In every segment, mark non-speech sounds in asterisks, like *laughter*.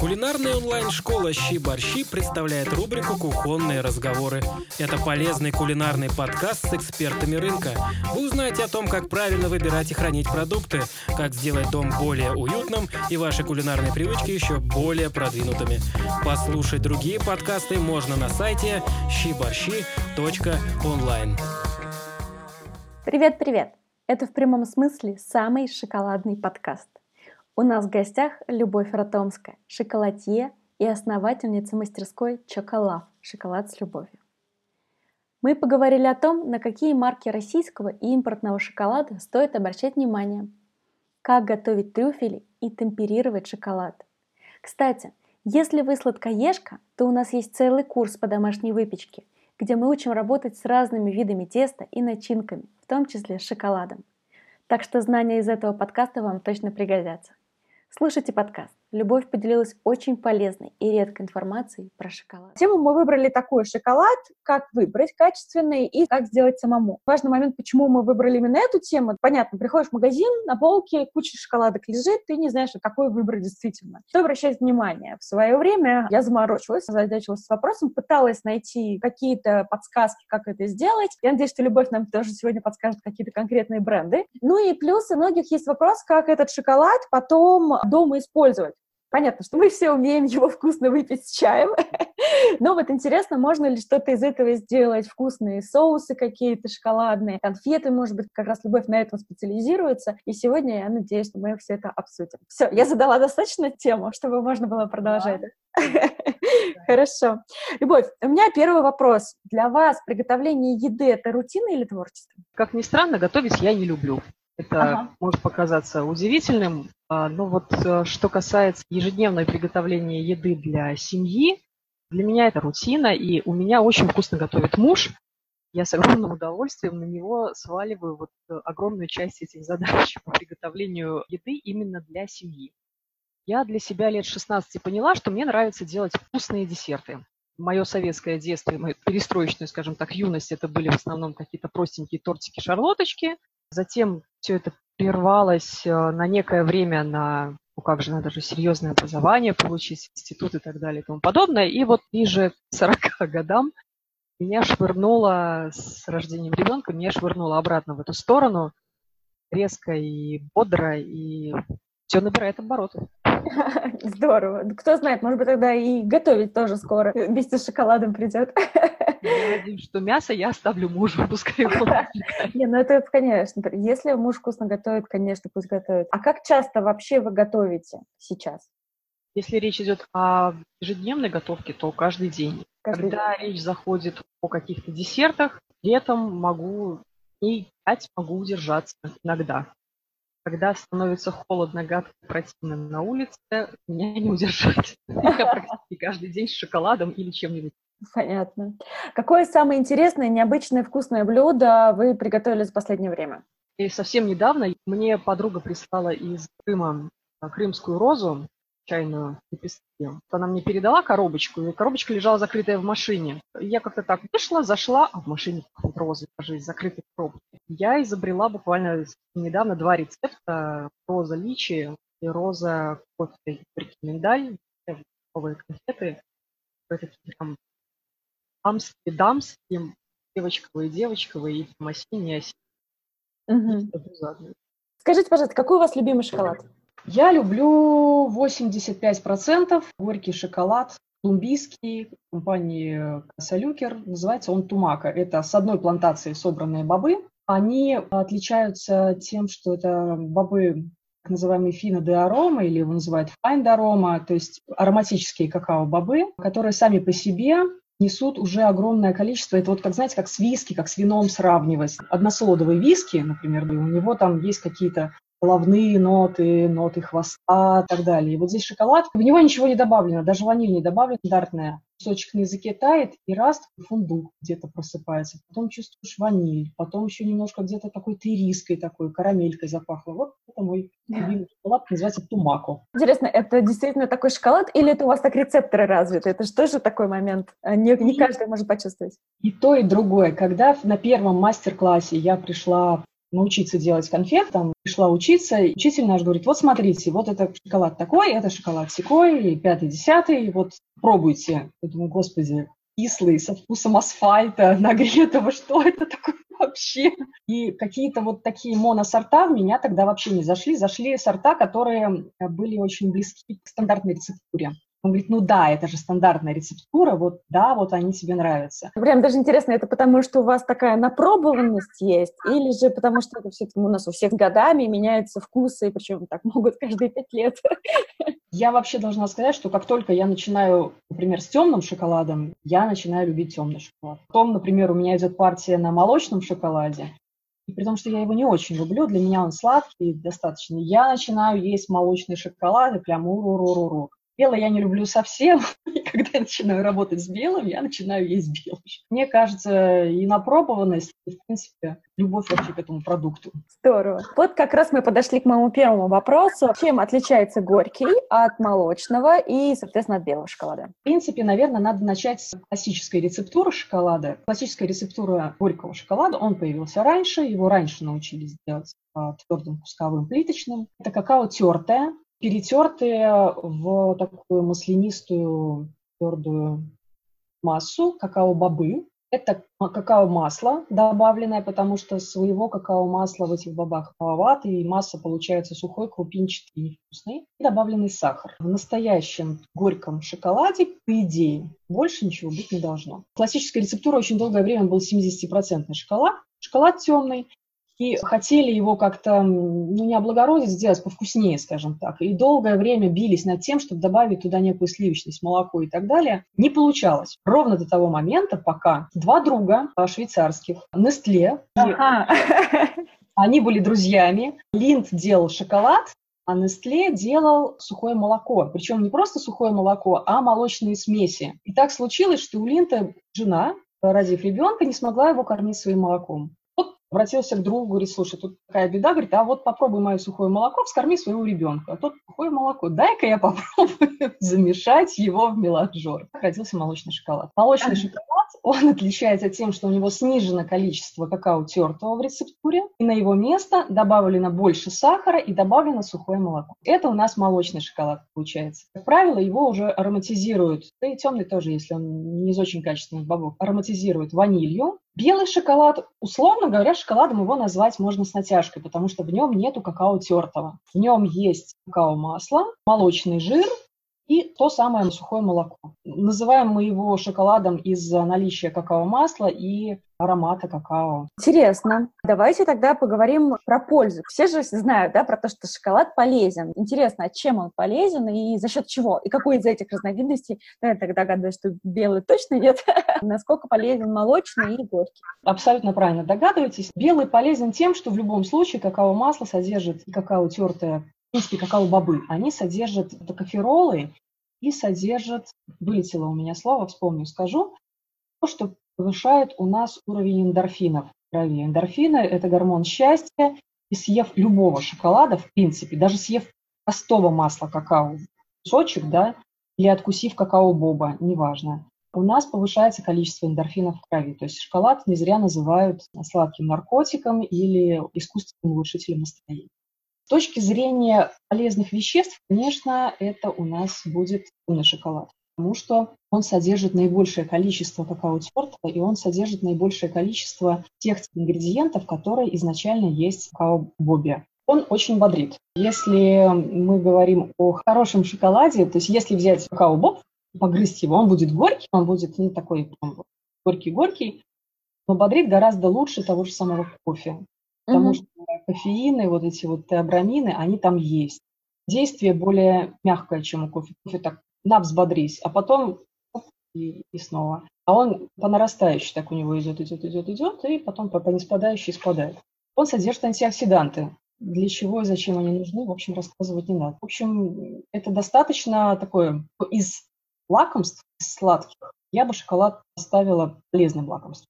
Кулинарная онлайн-школа «Щи-борщи» представляет рубрику «Кухонные разговоры». Это полезный кулинарный подкаст с экспертами рынка. Вы узнаете о том, как правильно выбирать и хранить продукты, как сделать дом более уютным и ваши кулинарные привычки еще более продвинутыми. Послушать другие подкасты можно на сайте щиборщи.онлайн. Привет-привет! Это в прямом смысле самый шоколадный подкаст. У нас в гостях Любовь Ротомская, шоколадье и основательница мастерской Чоколав «Шоколад с любовью». Мы поговорили о том, на какие марки российского и импортного шоколада стоит обращать внимание, как готовить трюфели и темперировать шоколад. Кстати, если вы сладкоежка, то у нас есть целый курс по домашней выпечке, где мы учим работать с разными видами теста и начинками, в том числе с шоколадом. Так что знания из этого подкаста вам точно пригодятся. Слушайте подкаст. Любовь поделилась очень полезной и редкой информацией про шоколад. Тему мы выбрали такой шоколад, как выбрать качественный и как сделать самому. Важный момент, почему мы выбрали именно эту тему. Понятно, приходишь в магазин, на полке куча шоколадок лежит, ты не знаешь, какой выбрать действительно. Что обращать внимание? В свое время я заморочилась, задачилась с вопросом, пыталась найти какие-то подсказки, как это сделать. Я надеюсь, что Любовь нам тоже сегодня подскажет какие-то конкретные бренды. Ну и плюс у многих есть вопрос, как этот шоколад потом дома использовать. Понятно, что мы все умеем его вкусно выпить с чаем, *laughs* но вот интересно, можно ли что-то из этого сделать, вкусные соусы какие-то шоколадные, конфеты, может быть, как раз Любовь на этом специализируется, и сегодня я надеюсь, что мы все это обсудим. Все, я задала достаточно тему, чтобы можно было продолжать. *laughs* Хорошо. Любовь, у меня первый вопрос. Для вас приготовление еды – это рутина или творчество? Как ни странно, готовить я не люблю. Это ага. может показаться удивительным, а, но вот э, что касается ежедневного приготовления еды для семьи, для меня это рутина, и у меня очень вкусно готовит муж. Я с огромным удовольствием на него сваливаю вот э, огромную часть этих задач по приготовлению еды именно для семьи. Я для себя лет 16 поняла, что мне нравится делать вкусные десерты. Мое советское детство, мою перестроечную, скажем так, юность, это были в основном какие-то простенькие тортики-шарлоточки, Затем все это прервалось э, на некое время на ну как же, надо же серьезное образование получить, институт и так далее и тому подобное. И вот ближе к 40 годам меня швырнуло с рождением ребенка, меня швырнуло обратно в эту сторону, резко и бодро, и все набирает обороты. *laughs* Здорово. Кто знает, может быть, тогда и готовить тоже скоро вместе с шоколадом придет. *laughs* Я надеюсь, что мясо я оставлю мужу, *laughs* пускай его *laughs* Не, ну это, конечно. Если муж вкусно готовит, конечно, пусть готовит. А как часто вообще вы готовите сейчас? Если речь идет о ежедневной готовке, то каждый день. Каждый Когда день. речь заходит о каких-то десертах, летом могу дней пять могу удержаться иногда. Когда становится холодно, гадко, противно на улице, меня не удержать. *laughs* Я практически каждый день с шоколадом или чем-нибудь Понятно. Какое самое интересное, необычное, вкусное блюдо вы приготовили за последнее время? И совсем недавно мне подруга прислала из Крыма а, крымскую розу, чайную лепестки. Она мне передала коробочку, и коробочка лежала закрытая в машине. Я как-то так вышла, зашла, а в машине розы даже из закрытой коробки. Я изобрела буквально недавно два рецепта. Роза личи и роза кофе миндаль. Конфеты. Это прям дамские, дамские, девочковые, девочковые, и там осенние. Угу. Скажите, пожалуйста, какой у вас любимый шоколад? Я люблю 85% горький шоколад, колумбийский, компании Салюкер. Называется он Тумака. Это с одной плантации собранные бобы. Они отличаются тем, что это бобы так называемые fino de aroma, или его называют fine de aroma, то есть ароматические какао-бобы, которые сами по себе несут уже огромное количество. Это вот, как знаете, как с виски, как с вином сравнивать. Односолодовые виски, например, у него там есть какие-то головные ноты, ноты хвоста и так далее. И вот здесь шоколад, в него ничего не добавлено, даже ваниль не добавлен, стандартная. Кусочек на языке тает, и раз фундук где-то просыпается. Потом чувствуешь ваниль, потом еще немножко где-то такой тыриской такой, карамелькой запахло. Вот это мой любимый шоколад, называется тумако. Интересно, это действительно такой шоколад, или это у вас так рецепторы развиты? Это же такой момент? А не, не каждый может почувствовать. И то, и другое. Когда на первом мастер-классе я пришла научиться делать конфет, там пришла учиться, и учитель наш говорит, вот смотрите, вот это шоколад такой, это шоколад секой, пятый, десятый, вот пробуйте. Я думаю, господи, кислый, со вкусом асфальта, *laughs* нагретого, что это такое вообще? И какие-то вот такие моносорта в меня тогда вообще не зашли. Зашли сорта, которые были очень близки к стандартной рецептуре. Он говорит, ну да, это же стандартная рецептура, вот да, вот они тебе нравятся. Прям даже интересно, это потому что у вас такая напробованность есть, или же потому что это все-таки у нас у всех годами меняются вкусы, причем так могут каждые пять лет? *laughs* Я вообще должна сказать, что как только я начинаю, например, с темным шоколадом, я начинаю любить темный шоколад. Потом, например, у меня идет партия на молочном шоколаде, и при том, что я его не очень люблю, для меня он сладкий достаточно, я начинаю есть молочный шоколад и прям уру-ру-ру-ру. Белый я не люблю совсем. *laughs* И когда я начинаю работать с белым, я начинаю есть белый. Мне кажется, и напробованность, и, в принципе, любовь вообще к этому продукту. Здорово. Вот как раз мы подошли к моему первому вопросу. Чем отличается горький от молочного и, соответственно, от белого шоколада? В принципе, наверное, надо начать с классической рецептуры шоколада. Классическая рецептура горького шоколада, он появился раньше, его раньше научились делать твердым кусковым плиточным. Это какао тертое, перетертые в такую маслянистую твердую массу какао-бобы. Это какао-масло добавленное, потому что своего какао-масла в этих бобах маловато, и масса получается сухой, крупинчатый и невкусный. И добавленный сахар. В настоящем горьком шоколаде, по идее, больше ничего быть не должно. Классическая рецептура очень долгое время был 70% шоколад. Шоколад темный, и хотели его как-то, ну, не облагородить, сделать повкуснее, скажем так. И долгое время бились над тем, чтобы добавить туда некую сливочность, молоко и так далее. Не получалось. Ровно до того момента, пока два друга а, швейцарских, Нестле, ага. они были друзьями. Линд делал шоколад, а Нестле делал сухое молоко. Причем не просто сухое молоко, а молочные смеси. И так случилось, что у Линта жена, родив ребенка, не смогла его кормить своим молоком обратился к другу, говорит, слушай, тут такая беда, говорит, а вот попробуй мое сухое молоко, вскорми своего ребенка. А тот сухое молоко, дай-ка я *laughs* попробую замешать его в меланжор. Родился молочный шоколад. Молочный шоколад, он отличается тем, что у него снижено количество какао тертого в рецептуре, и на его место добавлено больше сахара и добавлено сухое молоко. Это у нас молочный шоколад получается. Как правило, его уже ароматизируют, да и темный тоже, если он не из очень качественных бобов, ароматизируют ванилью, Белый шоколад, условно говоря, шоколадом его назвать можно с натяжкой, потому что в нем нету какао тертого. В нем есть какао-масло, молочный жир и то самое сухое молоко. Называем мы его шоколадом из-за наличия какао-масла и аромата какао. Интересно. Давайте тогда поговорим про пользу. Все же знают, да, про то, что шоколад полезен. Интересно, а чем он полезен и за счет чего? И какой из этих разновидностей, ну, я тогда догадываюсь, что белый точно нет, *laughs* насколько полезен молочный и горький? Абсолютно правильно догадываетесь. Белый полезен тем, что в любом случае какао-масло содержит какао тертое в принципе, какао-бобы, они содержат токоферолы и содержат, вылетело у меня слово, вспомню, скажу, то, что повышает у нас уровень эндорфинов в крови. Эндорфины – это гормон счастья, и съев любого шоколада, в принципе, даже съев простого масла какао, кусочек, да, или откусив какао-боба, неважно, у нас повышается количество эндорфинов в крови. То есть шоколад не зря называют сладким наркотиком или искусственным улучшителем настроения. С точки зрения полезных веществ, конечно, это у нас будет умный шоколад, потому что он содержит наибольшее количество какао тертого, и он содержит наибольшее количество тех ингредиентов, которые изначально есть в какао-бобе. Он очень бодрит. Если мы говорим о хорошем шоколаде, то есть если взять какао-боб, погрызть его, он будет горький, он будет не такой горький-горький, но бодрит гораздо лучше того же самого кофе потому mm-hmm. что кофеины, вот эти вот теобрамины, они там есть. Действие более мягкое, чем у кофе. Кофе так, на, взбодрись, а потом и, и снова. А он по нарастающей так у него идет, идет, идет, идет, и потом по, по неспадающей спадает. Он содержит антиоксиданты. Для чего и зачем они нужны, в общем, рассказывать не надо. В общем, это достаточно такое из лакомств, из сладких. Я бы шоколад оставила полезным лакомством.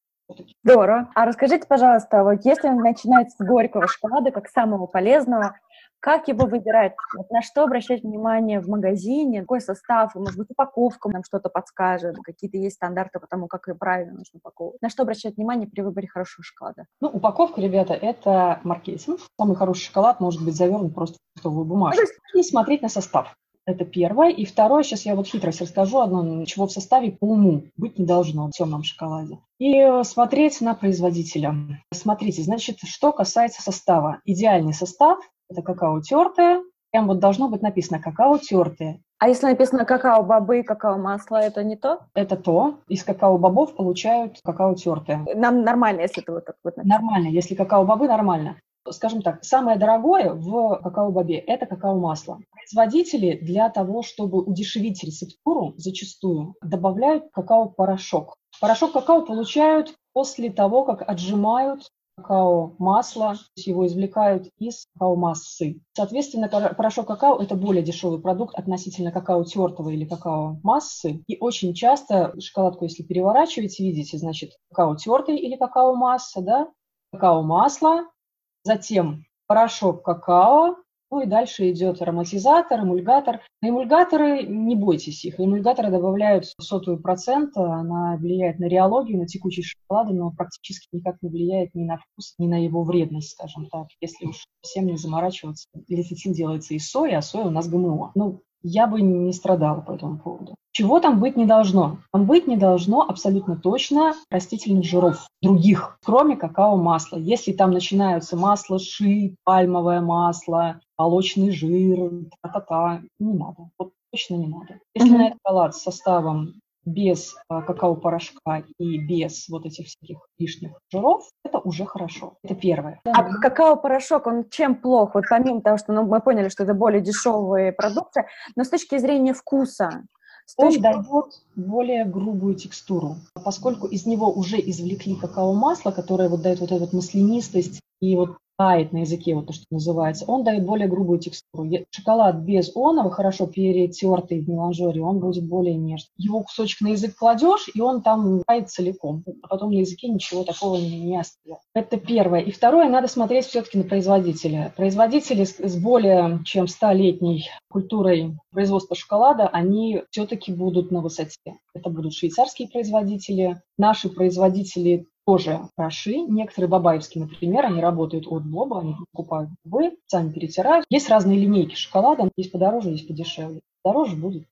Здорово. А расскажите, пожалуйста, вот если начинать с горького шоколада, как самого полезного, Как его выбирать? На что обращать внимание в магазине? Какой состав? Может быть, упаковка нам что-то подскажет? Какие-то есть стандарты по тому, как ее правильно нужно упаковывать? На что обращать внимание при выборе хорошего шоколада? Ну, упаковка, ребята, это маркетинг. Самый хороший шоколад может быть завернут просто в фруктовую бумажку. И смотреть на состав. Это первое. И второе, сейчас я вот хитрость расскажу одно, чего в составе по уму быть не должно в темном шоколаде. И э, смотреть на производителя. Смотрите, значит, что касается состава. Идеальный состав – это какао тертое. Прям вот должно быть написано какао тертое. А если написано какао-бобы и какао-масло, это не то? Это то. Из какао-бобов получают какао тертое. Нам нормально, если это вот так вот написано. Нормально. Если какао-бобы, нормально скажем так, самое дорогое в какао-бобе – это какао-масло. Производители для того, чтобы удешевить рецептуру, зачастую добавляют какао-порошок. Порошок какао получают после того, как отжимают какао-масло, его извлекают из какао-массы. Соответственно, порошок какао – это более дешевый продукт относительно какао тертого или какао-массы. И очень часто шоколадку, если переворачиваете, видите, значит, какао тертый или какао-масса, да, какао-масло, затем порошок какао, ну и дальше идет ароматизатор, эмульгатор. На эмульгаторы не бойтесь их. Эмульгаторы добавляют сотую процента, она влияет на реологию, на текучесть шоколада, но практически никак не влияет ни на вкус, ни на его вредность, скажем так, если уж совсем не заморачиваться. Лецитин делается из сои, а соя у нас ГМО. Ну, я бы не страдала по этому поводу. Чего там быть не должно? Там быть не должно абсолютно точно растительных жиров других, кроме какао-масла. Если там начинаются масло ши, пальмовое масло, молочный жир, та-та-та, не надо. Вот точно не надо. Если mm-hmm. на этот салат с составом без а, какао-порошка и без вот этих всяких лишних жиров, это уже хорошо. Это первое. А какао-порошок, он чем плох? Вот помимо того, что ну, мы поняли, что это более дешевые продукты, но с точки зрения вкуса, он точки... дает более грубую текстуру, поскольку из него уже извлекли какао-масло, которое вот дает вот эту вот маслянистость и вот тает на языке, вот то, что называется, он дает более грубую текстуру. Шоколад без онова, хорошо перетертый в меланжере, он будет более нежный. Его кусочек на язык кладешь, и он там тает целиком. А потом на языке ничего такого не, не остается. Это первое. И второе, надо смотреть все-таки на производителя. Производители с, с более чем 100-летней культурой производства шоколада, они все-таки будут на высоте. Это будут швейцарские производители. Наши производители тоже хороши. Некоторые бабаевские, например, они работают от Боба, они покупают бобы, сами перетирают. Есть разные линейки шоколада, есть подороже, есть подешевле. Дороже будет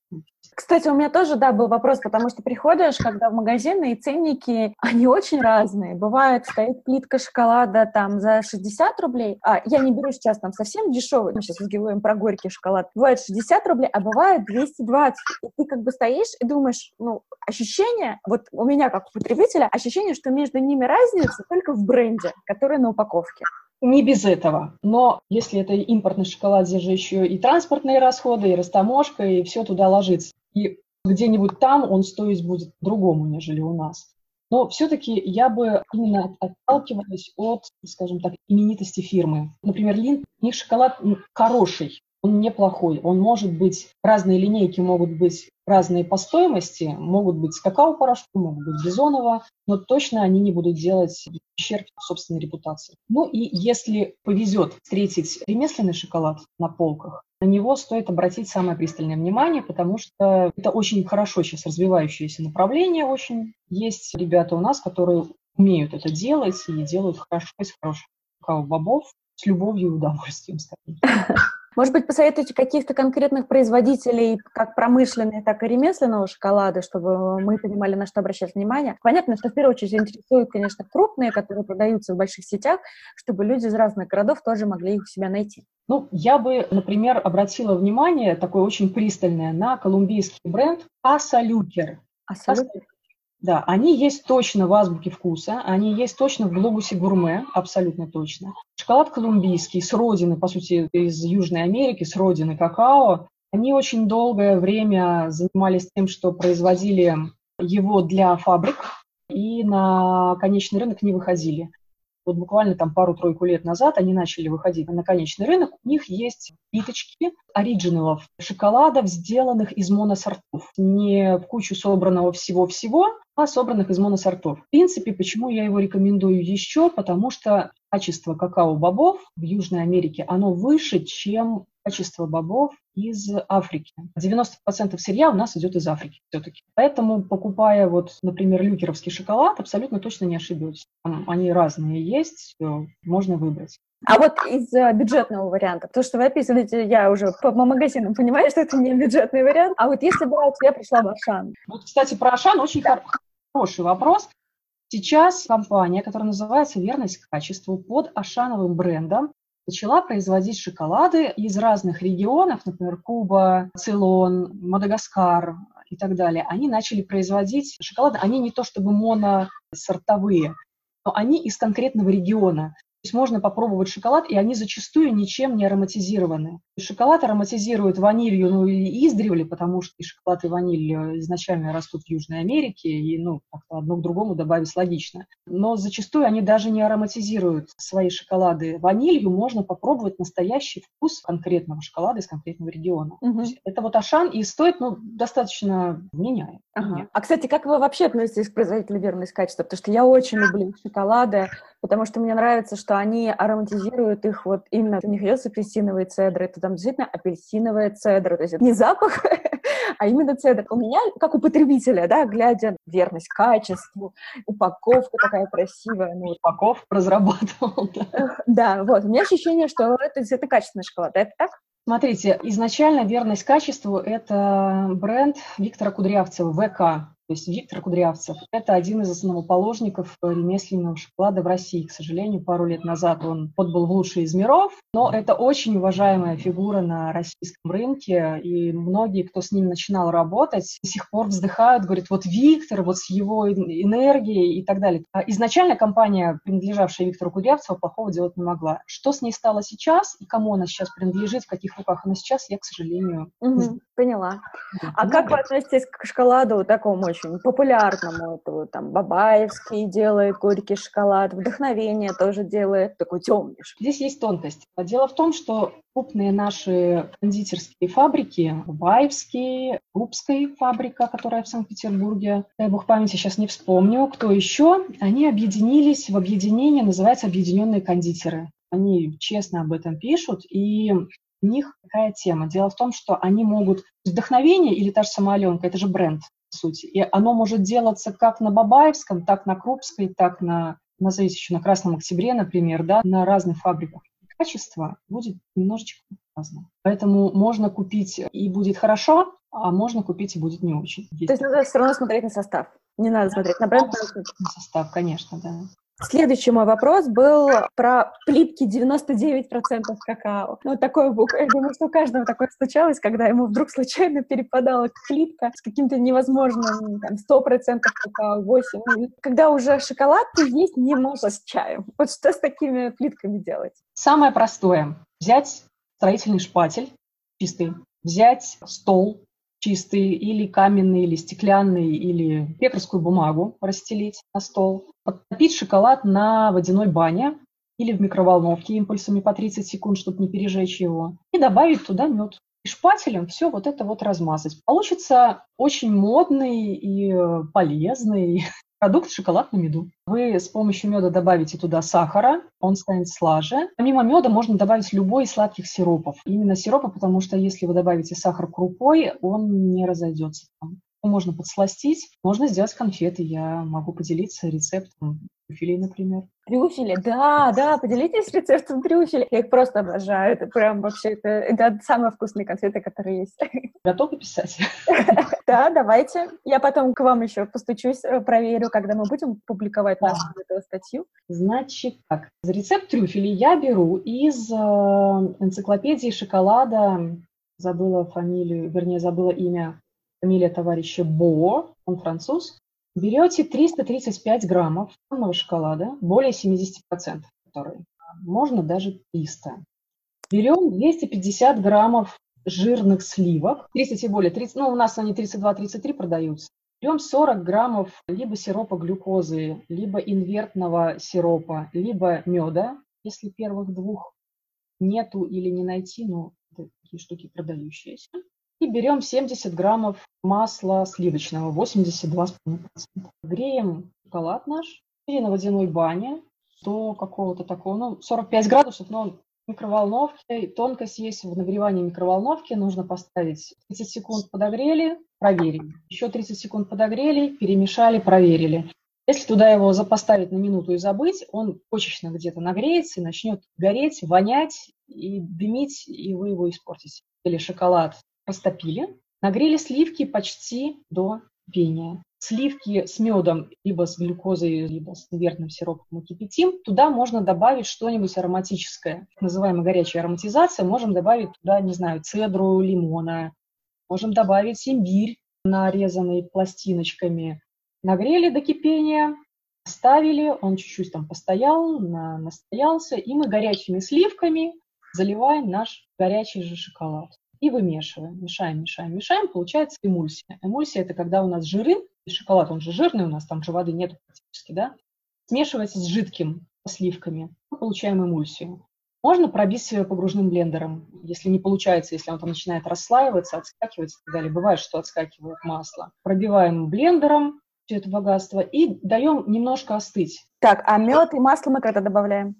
кстати, у меня тоже, да, был вопрос, потому что приходишь, когда в магазины, и ценники, они очень разные. Бывает, стоит плитка шоколада там за 60 рублей, а я не беру сейчас там совсем дешевый, мы сейчас разговариваем про горький шоколад, бывает 60 рублей, а бывает 220. И ты как бы стоишь и думаешь, ну, ощущение, вот у меня как у потребителя, ощущение, что между ними разница только в бренде, который на упаковке. Не без этого. Но если это импортный шоколад, здесь же еще и транспортные расходы, и растаможка, и все туда ложится. И где-нибудь там он стоить будет другому, нежели у нас. Но все-таки я бы именно отталкивалась от, скажем так, именитости фирмы. Например, Линд, у них шоколад хороший, он неплохой. Он может быть, разные линейки могут быть разные по стоимости, могут быть с какао-порошком, могут быть бизонова, но точно они не будут делать ущерб собственной репутации. Ну и если повезет встретить ремесленный шоколад на полках, на него стоит обратить самое пристальное внимание, потому что это очень хорошо сейчас развивающееся направление очень. Есть ребята у нас, которые умеют это делать и делают хорошо из хороших какао-бобов с любовью и удовольствием, скажем. *laughs* Может быть, посоветуйте каких-то конкретных производителей, как промышленные, так и ремесленного шоколада, чтобы мы понимали, на что обращать внимание. Понятно, что в первую очередь интересуют, конечно, крупные, которые продаются в больших сетях, чтобы люди из разных городов тоже могли их у себя найти. Ну, я бы, например, обратила внимание такое очень пристальное на колумбийский бренд Аса Люкер. Аса Люкер? Да, они есть точно в азбуке вкуса, они есть точно в глобусе гурме, абсолютно точно. Шоколад колумбийский с родины, по сути, из Южной Америки, с родины какао. Они очень долгое время занимались тем, что производили его для фабрик и на конечный рынок не выходили. Вот буквально там пару-тройку лет назад они начали выходить на конечный рынок. У них есть плиточки оригиналов, шоколадов, сделанных из моносортов. Не в кучу собранного всего-всего, а собранных из моносортов. В принципе, почему я его рекомендую еще? Потому что качество какао-бобов в Южной Америке, оно выше, чем качество бобов из Африки. 90% сырья у нас идет из Африки все-таки. Поэтому, покупая, вот, например, люкеровский шоколад, абсолютно точно не ошибетесь. они разные есть, можно выбрать. А вот из э, бюджетного варианта, то, что вы описываете, я уже по, магазинам понимаю, что это не бюджетный вариант. А вот если брать, я пришла в Ашан. Вот, кстати, про Ашан очень да. хороший вопрос. Сейчас компания, которая называется «Верность качеству» под Ашановым брендом начала производить шоколады из разных регионов, например, Куба, Цейлон, Мадагаскар и так далее. Они начали производить шоколады, они не то чтобы моносортовые, но они из конкретного региона есть можно попробовать шоколад, и они зачастую ничем не ароматизированы. Шоколад ароматизируют ванилью, ну, и издревле, потому что и шоколад, и ваниль э, изначально растут в Южной Америке, и, ну, одно к другому добавить логично. Но зачастую они даже не ароматизируют свои шоколады. Ванилью можно попробовать настоящий вкус конкретного шоколада из конкретного региона. Угу. Это вот Ашан, и стоит, ну, достаточно вменяемо. Ага. А, кстати, как вы вообще относитесь к производителю верность качества? Потому что я очень люблю шоколады, потому что мне нравится, что они ароматизируют их вот именно, у них идет апельсиновые цедры, это там действительно апельсиновая цедра, то есть это не запах, *laughs* а именно цедр. У меня, как у потребителя, да, глядя верность качеству, упаковка такая красивая. Ну, Упаковку разрабатывал, *laughs* да. Да, вот, у меня ощущение, что это, это качественный шоколад, это так? Смотрите, изначально верность качеству – это бренд Виктора Кудрявцева, ВК. То есть Виктор Кудрявцев – это один из основоположников ремесленного шоколада в России. К сожалению, пару лет назад он отбыл в лучший из миров, но это очень уважаемая фигура на российском рынке, и многие, кто с ним начинал работать, до сих пор вздыхают, говорят, вот Виктор, вот с его энергией и так далее. А изначально компания, принадлежавшая Виктору Кудрявцеву, плохого делать не могла. Что с ней стало сейчас и кому она сейчас принадлежит, в каких руках она сейчас, я, к сожалению, угу, поняла. А как вы относитесь к шоколаду такому очень популярному. Это вот там Бабаевский делает горький шоколад, Вдохновение тоже делает такой темный. Здесь есть тонкость. Дело в том, что крупные наши кондитерские фабрики, Бабаевский, Крупская фабрика, которая в Санкт-Петербурге, дай бог памяти, сейчас не вспомню, кто еще, они объединились в объединение, называется «Объединенные кондитеры». Они честно об этом пишут, и у них какая тема? Дело в том, что они могут... Вдохновение или та же самоаленка, это же бренд сути. И оно может делаться как на Бабаевском, так на Крупской, так на, назовите еще на Красном Октябре, например, да, на разных фабриках. Качество будет немножечко разное. Поэтому можно купить и будет хорошо, а можно купить и будет не очень. То есть надо все равно смотреть на состав. Не надо смотреть на бренд. На состав, конечно, да. Следующий мой вопрос был про плитки 99% какао. Ну, такой бук. Я думаю, что у каждого такое случалось, когда ему вдруг случайно перепадала плитка с каким-то невозможным там, 100% какао, 8%. Ну, когда уже шоколад ты есть не можешь с чаем. Вот что с такими плитками делать? Самое простое. Взять строительный шпатель чистый, взять стол чистый, или каменный, или стеклянный, или пекарскую бумагу расстелить на стол, Подтопить шоколад на водяной бане или в микроволновке импульсами по 30 секунд, чтобы не пережечь его, и добавить туда мед. И шпателем все вот это вот размазать. Получится очень модный и полезный продукт шоколад на меду. Вы с помощью меда добавите туда сахара, он станет слаже. Помимо меда можно добавить любой из сладких сиропов. Именно сиропы, потому что если вы добавите сахар крупой, он не разойдется можно подсластить, можно сделать конфеты. Я могу поделиться рецептом трюфелей, например. Трюфели, да, да, поделитесь рецептом трюфелей. Я их просто обожаю. Это прям вообще, это, это самые вкусные конфеты, которые есть. *laughs* Готовы писать? *laughs* Да, давайте. Я потом к вам еще постучусь, э, проверю, когда мы будем публиковать нашу эту статью. Значит, так, рецепт трюфелей я беру из э, энциклопедии шоколада, забыла фамилию, вернее, забыла имя фамилия товарища Бо, он француз, берете 335 граммов темного шоколада, более 70%, который можно даже 300. Берем 250 граммов жирных сливок, 30 и более, 30, ну у нас они 32-33 продаются. Берем 40 граммов либо сиропа глюкозы, либо инвертного сиропа, либо меда, если первых двух нету или не найти, но такие штуки продающиеся. И берем 70 граммов масла сливочного, 82,5%. Греем шоколад наш или на водяной бане до какого-то такого, ну, 45 градусов, но в микроволновке. Тонкость есть в нагревании микроволновки. Нужно поставить 30 секунд подогрели, проверили. Еще 30 секунд подогрели, перемешали, проверили. Если туда его поставить на минуту и забыть, он почечно где-то нагреется и начнет гореть, вонять и дымить, и вы его испортите. Или шоколад растопили, нагрели сливки почти до пения. Сливки с медом, либо с глюкозой, либо с верным сиропом мы кипятим. Туда можно добавить что-нибудь ароматическое, так называемая горячая ароматизация. Можем добавить туда, не знаю, цедру лимона, можем добавить имбирь, нарезанный пластиночками. Нагрели до кипения, ставили, он чуть-чуть там постоял, на, настоялся, и мы горячими сливками заливаем наш горячий же шоколад и вымешиваем. Мешаем, мешаем, мешаем, получается эмульсия. Эмульсия – это когда у нас жиры, и шоколад, он же жирный у нас, там же воды нет практически, да, смешивается с жидким, сливками. Мы получаем эмульсию. Можно пробить погружным блендером, если не получается, если он там начинает расслаиваться, отскакивать и так далее. Бывает, что отскакивает масло. Пробиваем блендером все это богатство и даем немножко остыть. Так, а мед и масло мы когда добавляем?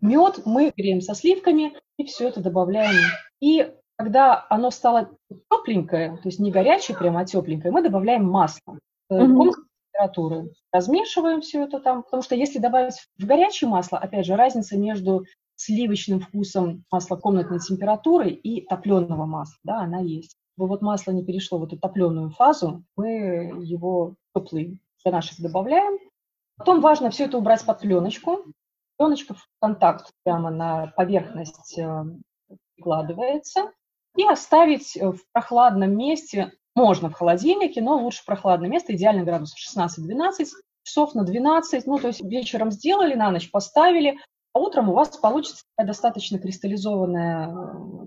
Мед мы греем со сливками и все это добавляем. И когда оно стало тепленькое, то есть не горячее прямо, а тепленькое, мы добавляем масло mm температуры. Размешиваем все это там, потому что если добавить в горячее масло, опять же, разница между сливочным вкусом масла комнатной температуры и топленого масла, да, она есть. Чтобы вот масло не перешло в эту топленую фазу, мы его теплый для наших добавляем. Потом важно все это убрать под пленочку. Пленочка в контакт прямо на поверхность э, прикладывается и оставить э, в прохладном месте, можно в холодильнике, но лучше прохладное место, идеально градусов 16-12, часов на 12, ну, то есть вечером сделали, на ночь поставили, а утром у вас получится достаточно кристаллизованная, э,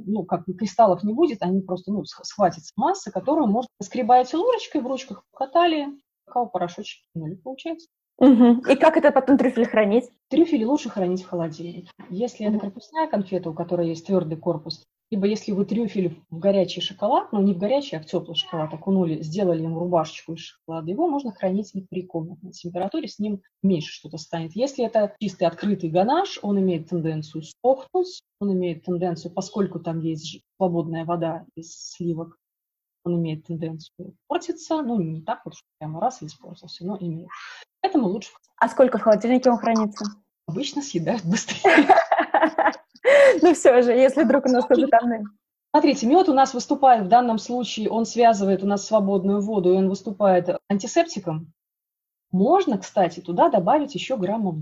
ну, как кристаллов не будет, они просто, ну, схватятся масса, которую можно скребаете ложечкой, в ручках покатали, какао-порошочек кинули, получается. Угу. И как это потом трюфель хранить? Трюфели лучше хранить в холодильнике. Если угу. это корпусная конфета, у которой есть твердый корпус, либо если вы трюфель в горячий шоколад, ну не в горячий, а в теплый шоколад окунули, сделали ему рубашечку из шоколада, его можно хранить и при комнатной температуре, с ним меньше что-то станет. Если это чистый открытый ганаш, он имеет тенденцию сохнуть, он имеет тенденцию, поскольку там есть свободная вода из сливок, он имеет тенденцию портиться, ну не так вот, что прямо раз и испортился, но имеет. Поэтому лучше... А сколько в холодильнике он хранится? Обычно съедают быстрее. *laughs* *laughs* *laughs* Ну все же, если вдруг у нас тоже там... Смотрите, мед у нас выступает в данном случае, он связывает у нас свободную воду, и он выступает антисептиком. Можно, кстати, туда добавить еще граммов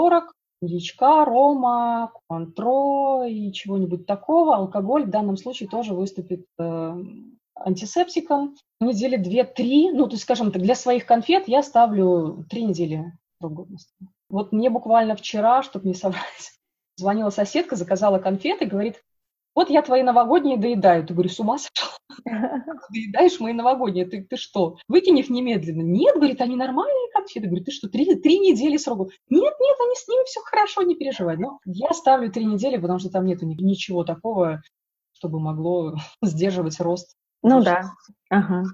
20-40 коньячка, рома, куантро и чего-нибудь такого. Алкоголь в данном случае тоже выступит э, антисептиком. Недели 2-3, ну, то есть, скажем так, для своих конфет я ставлю 3 недели срок годности. Вот мне буквально вчера, чтобы не соврать, Звонила соседка, заказала конфеты, говорит, вот я твои новогодние доедаю. Ты говоришь, с ума сошел? *laughs* Доедаешь мои новогодние, ты, ты что? Выкинь их немедленно. Нет, говорит, они нормальные конфеты. Говорит, ты что, три, три недели сроку? Нет, нет, они с ними все хорошо, не переживай. Но я ставлю три недели, потому что там нету ничего такого, чтобы могло *laughs* сдерживать рост. Ну да, ага.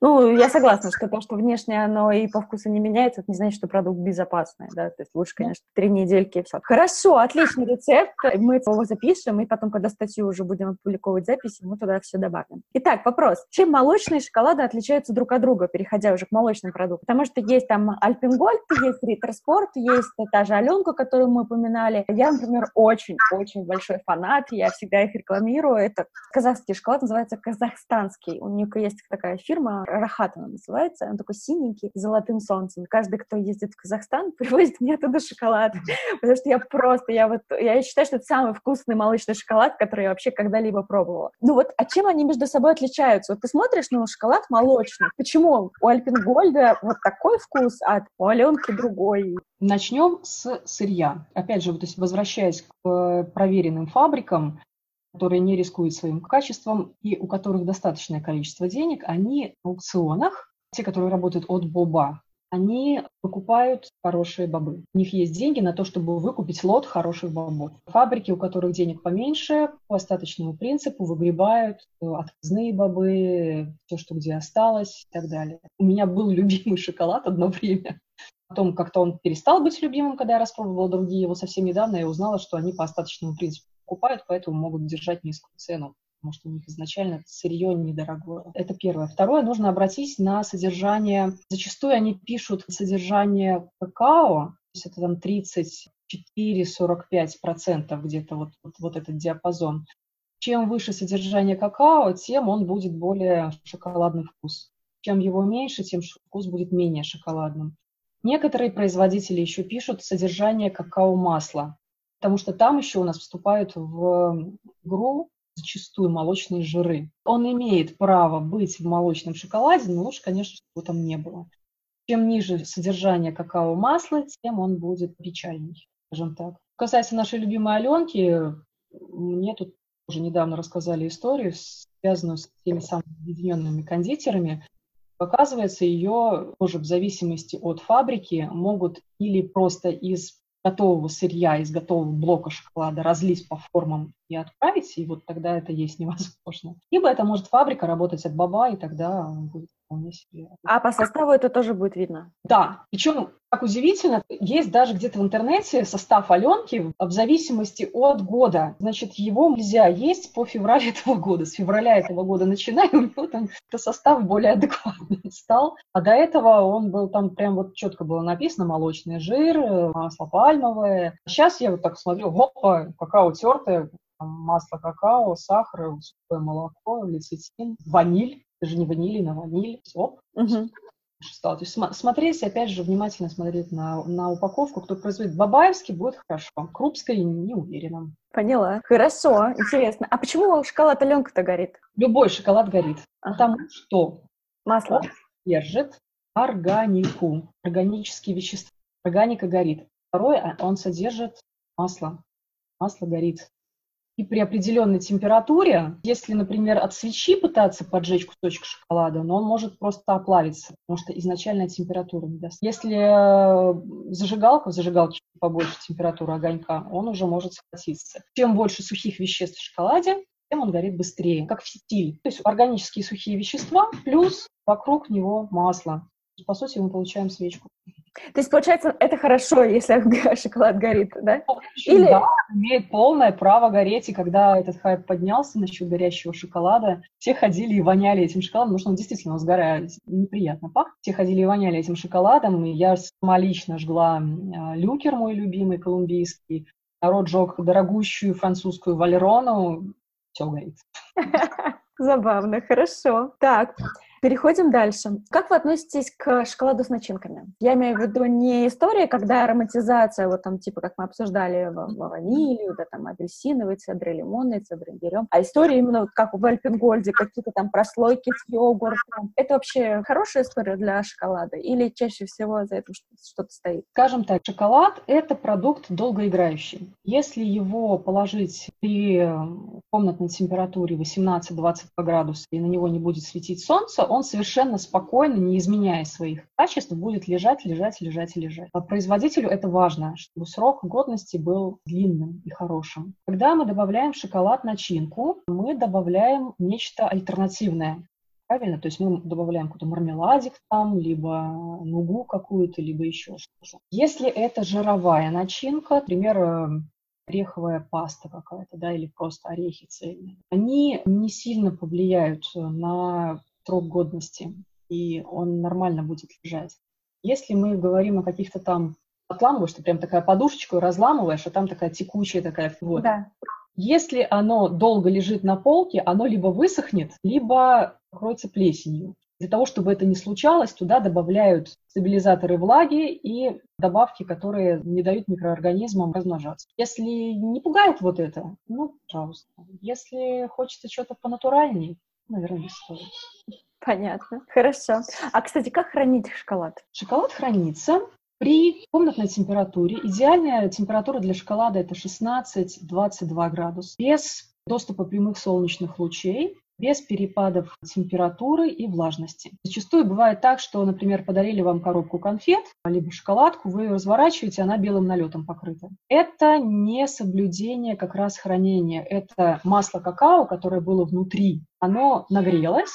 Ну, я согласна, что то, что внешне оно и по вкусу не меняется, это не значит, что продукт безопасный, да, то есть лучше, конечно, три недельки и все. Хорошо, отличный рецепт, мы его запишем, и потом, когда статью уже будем опубликовывать записи, мы туда все добавим. Итак, вопрос. Чем молочные шоколады отличаются друг от друга, переходя уже к молочным продуктам? Потому что есть там Альпенгольд, есть Риттер Спорт, есть та же Аленка, которую мы упоминали. Я, например, очень-очень большой фанат, я всегда их рекламирую. Это казахский шоколад, называется казахстанский. У них есть такая фирма, Рахат она называется, он такой синенький, с золотым солнцем. Каждый, кто ездит в Казахстан, *laughs* привозит мне оттуда шоколад, потому что я просто, я вот, я считаю, что это самый вкусный молочный шоколад, который я вообще когда-либо пробовала. Ну вот, а чем они между собой отличаются? Вот ты смотришь на шоколад молочный, почему у Альпенгольда вот такой вкус, а у Аленки другой? Начнем с сырья. Опять же, вот, возвращаясь к э, проверенным фабрикам, которые не рискуют своим качеством и у которых достаточное количество денег, они на аукционах, те, которые работают от Боба, они покупают хорошие бобы. У них есть деньги на то, чтобы выкупить лот хороших бобов. Фабрики, у которых денег поменьше, по остаточному принципу выгребают э, отказные бобы, все, что где осталось и так далее. У меня был *laughs* любимый шоколад одно время. Потом как-то он перестал быть любимым, когда я распробовала другие. Вот совсем недавно я узнала, что они по остаточному принципу покупают, поэтому могут держать низкую цену потому что у них изначально сырье недорогое. Это первое. Второе, нужно обратить на содержание. Зачастую они пишут содержание какао, то есть это там 34-45 процентов где-то вот, вот, вот этот диапазон. Чем выше содержание какао, тем он будет более шоколадный вкус. Чем его меньше, тем вкус будет менее шоколадным. Некоторые производители еще пишут содержание какао-масла, потому что там еще у нас вступают в игру зачастую молочные жиры. Он имеет право быть в молочном шоколаде, но лучше, конечно, чтобы там не было. Чем ниже содержание какао-масла, тем он будет печальней, скажем так. Касается нашей любимой Аленки, мне тут уже недавно рассказали историю, связанную с теми самыми объединенными кондитерами. Оказывается, ее тоже в зависимости от фабрики могут или просто из готового сырья из готового блока шоколада разлить по формам и отправить, и вот тогда это есть невозможно. Либо это может фабрика работать от баба, и тогда будет вполне себе. А по составу это тоже будет видно? Да. Причем, как удивительно, есть даже где-то в интернете состав Аленки в зависимости от года. Значит, его нельзя есть по февраль *laughs* этого года. С февраля этого года начиная, у него там состав более адекватный *laughs* стал. А до этого он был там прям вот четко было написано молочный жир, масло пальмовое. Сейчас я вот так смотрю, опа, какао тертое, масло какао, сахар, сухое молоко, лецитин, ваниль даже не ванилина, ваниль, оп, угу. стало. То есть смотреть, опять же, внимательно смотреть на, на упаковку. Кто производит Бабаевский, будет хорошо. Крупской не уверена. Поняла. Хорошо, интересно. А почему шоколад Аленка-то горит? Любой шоколад горит. Ага. Потому что масло держит органику, органические вещества. Органика горит. Второе, он содержит масло. Масло горит. И при определенной температуре, если, например, от свечи пытаться поджечь кусочек шоколада, но он может просто оплавиться, потому что изначальная температура не. Если зажигалка, в зажигалке побольше температура огонька, он уже может схватиться. Чем больше сухих веществ в шоколаде, тем он горит быстрее, как фитиль. То есть органические сухие вещества плюс вокруг него масло. По сути, мы получаем свечку. То есть, получается, это хорошо, если *laughs* шоколад горит, да? Или... Да, имеет полное право гореть. И когда этот хайп поднялся насчет горящего шоколада, все ходили и воняли этим шоколадом, потому что он действительно сгорает, неприятно пах. Все ходили и воняли этим шоколадом, и я сама лично жгла а, люкер, мой любимый, колумбийский. Народ жег дорогущую французскую валерону, все горит. *laughs* Забавно, хорошо. Так, Переходим дальше. Как вы относитесь к шоколаду с начинками? Я имею в виду не история, когда ароматизация, вот там, типа, как мы обсуждали, ванилью, да, там, апельсиновый цедры, лимонный цедры берем, а история именно вот как в Альпенгольде, какие-то там прослойки с йогуртом. Это вообще хорошая история для шоколада или чаще всего за этим что-то стоит? Скажем так, шоколад — это продукт долгоиграющий. Если его положить при комнатной температуре 18-22 градуса и на него не будет светить солнце, он совершенно спокойно, не изменяя своих качеств, будет лежать, лежать, лежать и лежать. А производителю это важно, чтобы срок годности был длинным и хорошим. Когда мы добавляем в шоколад начинку, мы добавляем нечто альтернативное. Правильно? То есть мы добавляем какой-то мармеладик там, либо нугу какую-то, либо еще что-то. Если это жировая начинка, например, ореховая паста какая-то, да, или просто орехи цельные, они не сильно повлияют на срок годности, и он нормально будет лежать. Если мы говорим о каких-то там отламываешь, ты прям такая подушечку разламываешь, а там такая текучая такая вот. Да. Если оно долго лежит на полке, оно либо высохнет, либо покроется плесенью. Для того, чтобы это не случалось, туда добавляют стабилизаторы влаги и добавки, которые не дают микроорганизмам размножаться. Если не пугает вот это, ну, пожалуйста. Если хочется что-то понатуральнее, наверное, не стоит. Понятно. Хорошо. А, кстати, как хранить шоколад? Шоколад хранится при комнатной температуре. Идеальная температура для шоколада это 16-22 градуса. Без доступа прямых солнечных лучей без перепадов температуры и влажности. Зачастую бывает так, что, например, подарили вам коробку конфет, либо шоколадку, вы ее разворачиваете, она белым налетом покрыта. Это не соблюдение как раз хранения. Это масло какао, которое было внутри, оно нагрелось,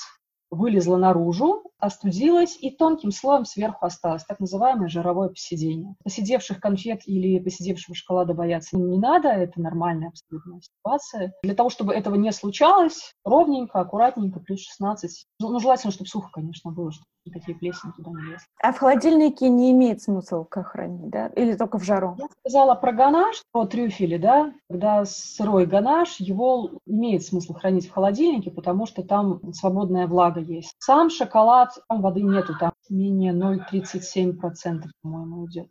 вылезла наружу, остудилась и тонким слоем сверху осталось, так называемое жировое посидение. Посидевших конфет или посидевшего шоколада бояться не надо, это нормальная абсолютная ситуация. Для того, чтобы этого не случалось, ровненько, аккуратненько, плюс 16. Ну, ну желательно, чтобы сухо, конечно, было, чтобы никакие плесени туда не лезли. А в холодильнике не имеет смысла хранить, да? Или только в жару? Я сказала про ганаш, про трюфели, да, когда сырой ганаш, его имеет смысл хранить в холодильнике, потому что там свободная влага есть. Сам шоколад, там воды нету, там менее 0,37%, по-моему, идет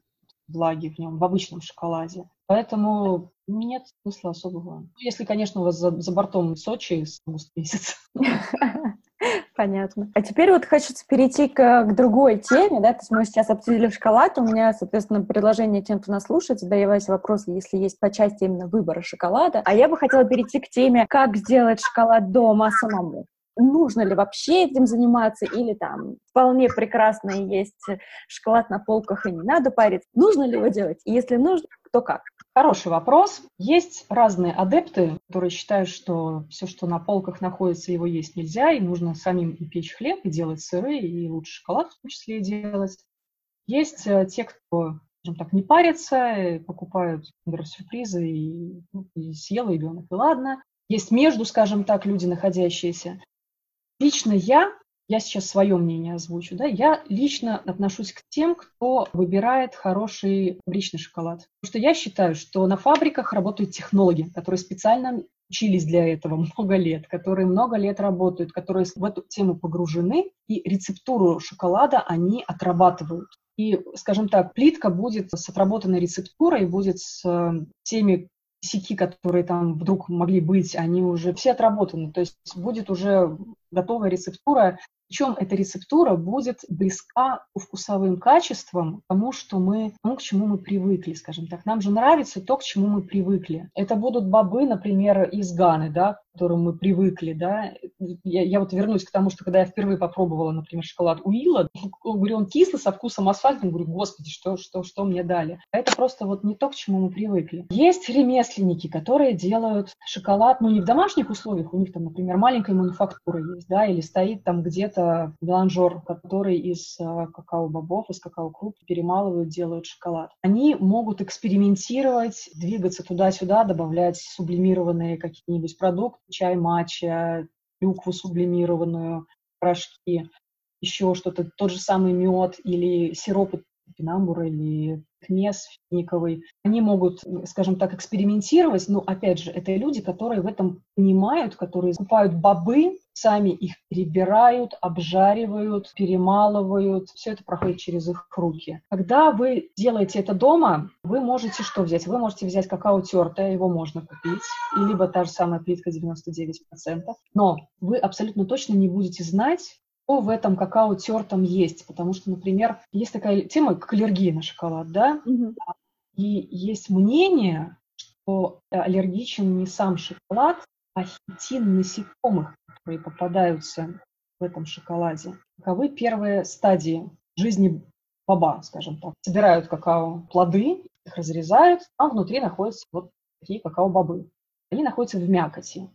влаги в нем, в обычном шоколаде. Поэтому нет смысла особого. Ну, если, конечно, у вас за, за бортом Сочи с августа месяца. *laughs* Понятно. А теперь вот хочется перейти к, к другой теме, да, то есть мы сейчас обсудили шоколад, у меня, соответственно, предложение тем, кто нас слушает, задавать вопросы, если есть по части именно выбора шоколада. А я бы хотела перейти к теме, как сделать шоколад дома самому нужно ли вообще этим заниматься, или там вполне прекрасно есть шоколад на полках и не надо париться. Нужно ли его делать? И если нужно, то как? Хороший вопрос. Есть разные адепты, которые считают, что все, что на полках находится, его есть нельзя, и нужно самим и печь хлеб, и делать сыры, и лучше шоколад в том числе и делать. Есть э, те, кто, скажем так, не парятся, покупают, например, сюрпризы, и, ну, и съел ребенок, и ладно. Есть между, скажем так, люди, находящиеся. Лично я я сейчас свое мнение озвучу, да, я лично отношусь к тем, кто выбирает хороший фабричный шоколад. Потому что я считаю, что на фабриках работают технологи, которые специально учились для этого *laughs* много лет, которые много лет работают, которые в эту тему погружены, и рецептуру шоколада они отрабатывают. И, скажем так, плитка будет с отработанной рецептурой, будет с э, теми сети, которые там вдруг могли быть, они уже все отработаны. То есть будет уже готовая рецептура, причем эта рецептура будет близка по вкусовым качествам тому, что мы, тому, к чему мы привыкли, скажем так. Нам же нравится то, к чему мы привыкли. Это будут бобы, например, из Ганы, да, к которым мы привыкли, да. Я, я вот вернусь к тому, что когда я впервые попробовала, например, шоколад Уилла, *laughs* говорю, он кислый, со вкусом асфальта, говорю, господи, что, что, что мне дали? Это просто вот не то, к чему мы привыкли. Есть ремесленники, которые делают шоколад, ну, не в домашних условиях, у них там, например, маленькая мануфактура есть, да, или стоит там где-то это меланжер, который из э, какао-бобов, из какао-круп перемалывают, делают шоколад. Они могут экспериментировать, двигаться туда-сюда, добавлять сублимированные какие-нибудь продукты, чай, матча, клюкву сублимированную, порошки, еще что-то, тот же самый мед или сироп пинамбура или кнес финиковый. Они могут, скажем так, экспериментировать, но, опять же, это люди, которые в этом понимают, которые закупают бобы, сами их перебирают, обжаривают, перемалывают. Все это проходит через их руки. Когда вы делаете это дома, вы можете что взять? Вы можете взять какао тертое, его можно купить, либо та же самая плитка 99%. Но вы абсолютно точно не будете знать, что в этом какао тертом есть. Потому что, например, есть такая тема, как аллергия на шоколад, да? Угу. И есть мнение, что аллергичен не сам шоколад, а хитин насекомых, которые попадаются в этом шоколаде. Каковы первые стадии жизни баба, скажем так. Собирают какао-плоды, их разрезают, а внутри находятся вот такие какао-бобы. Они находятся в мякоти.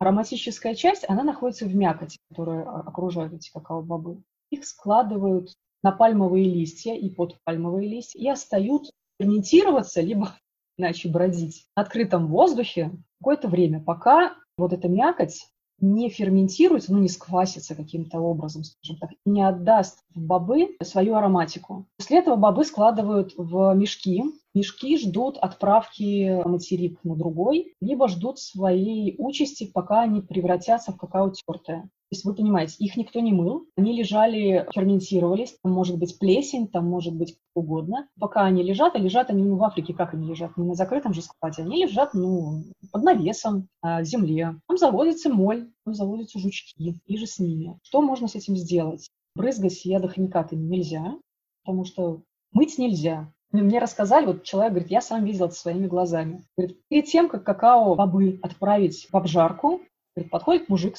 Ароматическая часть, она находится в мякоти, которая окружает эти какао-бобы. Их складывают на пальмовые листья и под пальмовые листья и остаются ферментироваться, либо иначе бродить в открытом воздухе какое-то время, пока вот эта мякоть не ферментируется, ну, не сквасится каким-то образом, скажем так, не отдаст в бобы свою ароматику. После этого бобы складывают в мешки. Мешки ждут отправки материк на другой, либо ждут своей участи, пока они превратятся в какао тертое. То есть вы понимаете, их никто не мыл, они лежали, ферментировались, там может быть плесень, там может быть угодно. Пока они лежат, а лежат они ну, в Африке, как они лежат? Не на закрытом же складе, они лежат ну, под навесом а, в земле. Там заводится моль, там заводятся жучки, и же с ними. Что можно с этим сделать? Брызгать ядохимикатами нельзя, потому что мыть нельзя. Мне рассказали, вот человек говорит, я сам видел это своими глазами. Говорит, перед тем, как какао бобы отправить в обжарку, говорит, подходит мужик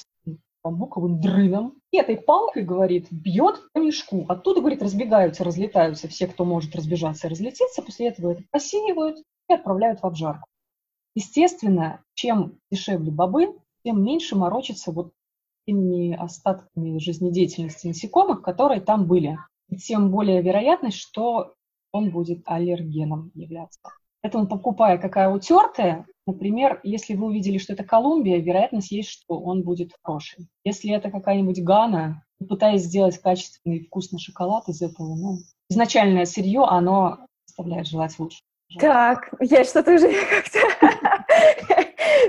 бамбуковым дрыном, и этой палкой, говорит, бьет по мешку. Оттуда, говорит, разбегаются, разлетаются все, кто может разбежаться и разлететься. После этого это просеивают и отправляют в обжарку. Естественно, чем дешевле бобы, тем меньше морочится вот теми остатками жизнедеятельности насекомых, которые там были. И тем более вероятность, что он будет аллергеном являться. Поэтому, покупая какая утертая, например, если вы увидели, что это Колумбия, вероятность есть, что он будет хороший. Если это какая-нибудь Гана, пытаясь сделать качественный и вкусный шоколад из этого, ну, изначальное сырье, оно оставляет желать лучше. Так, я что-то уже *laughs* как-то...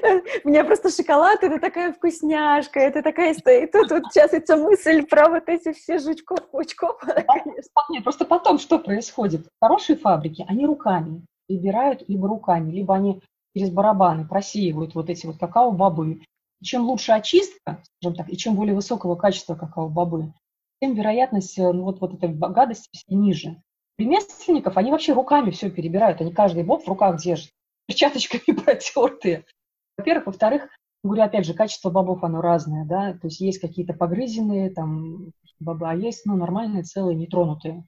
*laughs* У меня просто шоколад — это такая вкусняшка, это такая стоит. Тут вот сейчас эта мысль про вот эти все жучков, *laughs* пучков. Нет, просто потом что происходит? Хорошие фабрики, они руками прибирают либо руками, либо они через барабаны просеивают вот эти вот какао-бобы. чем лучше очистка, скажем так, и чем более высокого качества какао-бобы, тем вероятность э, ну, вот, вот этой гадости ниже. Ремесленников, они вообще руками все перебирают, они каждый боб в руках держат, *laughs* перчаточками *laughs* протертые. Во-первых. Во-вторых, говорю, опять же, качество бобов, оно разное, да, то есть есть какие-то погрызенные там бобы, а есть, ну, нормальные, целые, нетронутые.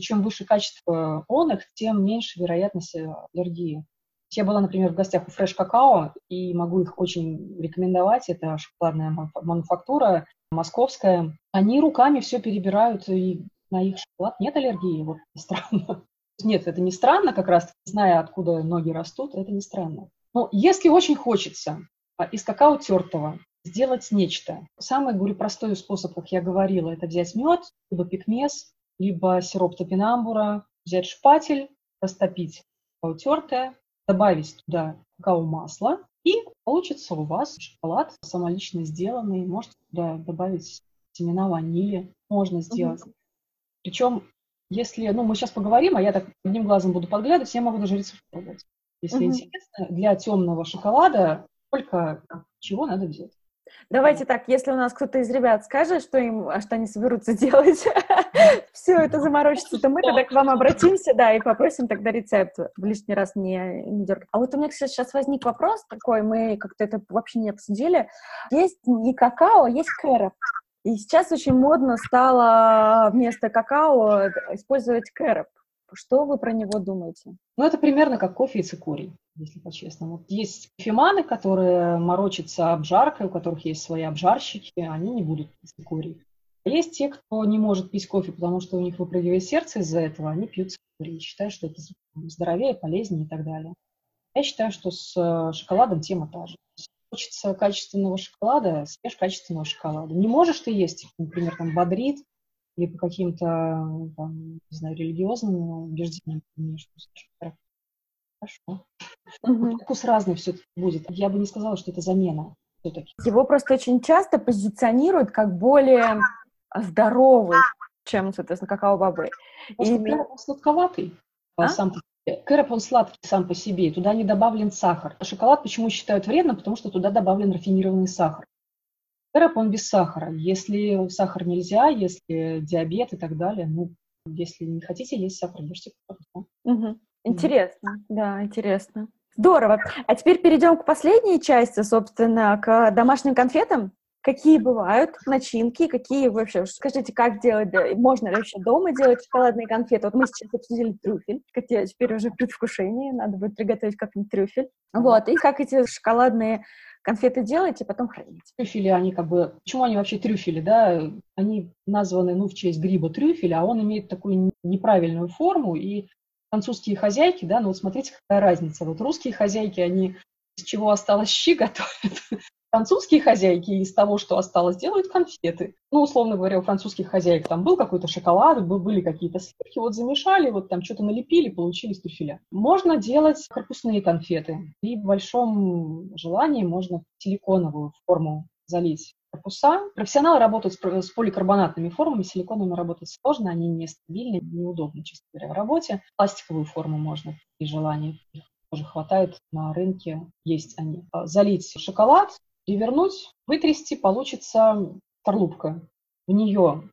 Чем выше качество он тем меньше вероятность э, аллергии. Я была, например, в гостях у Fresh Какао, и могу их очень рекомендовать. Это шоколадная мануфактура московская. Они руками все перебирают, и на их шоколад нет аллергии. Вот странно. Нет, это не странно, как раз зная, откуда ноги растут, это не странно. Но если очень хочется а, из какао тертого сделать нечто, самый, говорю, простой способ, как я говорила, это взять мед, либо пикмес, либо сироп топинамбура, взять шпатель, растопить какао тертое, добавить туда какао-масло, и получится у вас шоколад самолично сделанный. Можете туда добавить семена ванили, можно сделать. Mm-hmm. Причем, если, ну, мы сейчас поговорим, а я так одним глазом буду подглядывать, я могу даже рецепт продать. Если mm-hmm. интересно, для темного шоколада сколько чего надо взять. Давайте так, если у нас кто-то из ребят скажет, что им, а что они соберутся делать, *laughs* все это заморочится, то мы тогда к вам обратимся, да, и попросим тогда рецепт в лишний раз не, не дергать. А вот у меня, кстати, сейчас возник вопрос такой, мы как-то это вообще не обсудили. Есть не какао, есть кэроп. И сейчас очень модно стало вместо какао использовать кэроп. Что вы про него думаете? Ну, это примерно как кофе и цикорий, если по-честному. есть кофеманы, которые морочатся обжаркой, у которых есть свои обжарщики, они не будут пить цикорий. А есть те, кто не может пить кофе, потому что у них выпрыгивает сердце из-за этого, они пьют цикорий считают, что это здоровее, полезнее и так далее. Я считаю, что с э, шоколадом тема та же. Хочется качественного шоколада, съешь качественного шоколада. Не можешь ты есть, например, там бодрит, или по каким-то, там, не знаю, религиозным убеждениям. Хорошо. Угу. Вкус разный все-таки будет. Я бы не сказала, что это замена все-таки. Его просто очень часто позиционируют как более здоровый, чем, соответственно, какао-бобы. И... Он сладковатый а? сам по себе. Кэроп, он сладкий сам по себе, туда не добавлен сахар. Шоколад почему считают вредным? Потому что туда добавлен рафинированный сахар. Сироп, он без сахара. Если сахар нельзя, если диабет и так далее, ну, если не хотите есть сахар, ешьте Угу. Интересно, mm. да, интересно. Здорово. А теперь перейдем к последней части, собственно, к домашним конфетам. Какие бывают начинки, какие вообще, скажите, как делать, да, можно ли вообще дома делать шоколадные конфеты? Вот мы сейчас обсудили трюфель, хотя теперь уже предвкушение, надо будет приготовить как-нибудь трюфель. Вот, и как эти шоколадные конфеты делаете, потом храните. Трюфели, они как бы... Почему они вообще трюфели, да? Они названы, ну, в честь гриба трюфеля, а он имеет такую неправильную форму, и французские хозяйки, да, ну вот смотрите, какая разница. Вот русские хозяйки, они из чего осталось щи *laughs* готовят, Французские хозяйки из того, что осталось, делают конфеты. Ну, условно говоря, у французских хозяек там был какой-то шоколад, были какие-то сливки, вот замешали, вот там что-то налепили, получились трюфеля. Можно делать корпусные конфеты. И в большом желании можно силиконовую форму залить корпуса. Профессионалы работают с поликарбонатными формами, силиконовыми работать сложно, они нестабильны, неудобны, честно говоря, в работе. Пластиковую форму можно при желании тоже хватает на рынке, есть они. Залить шоколад, перевернуть, вытрясти, получится скорлупка. В нее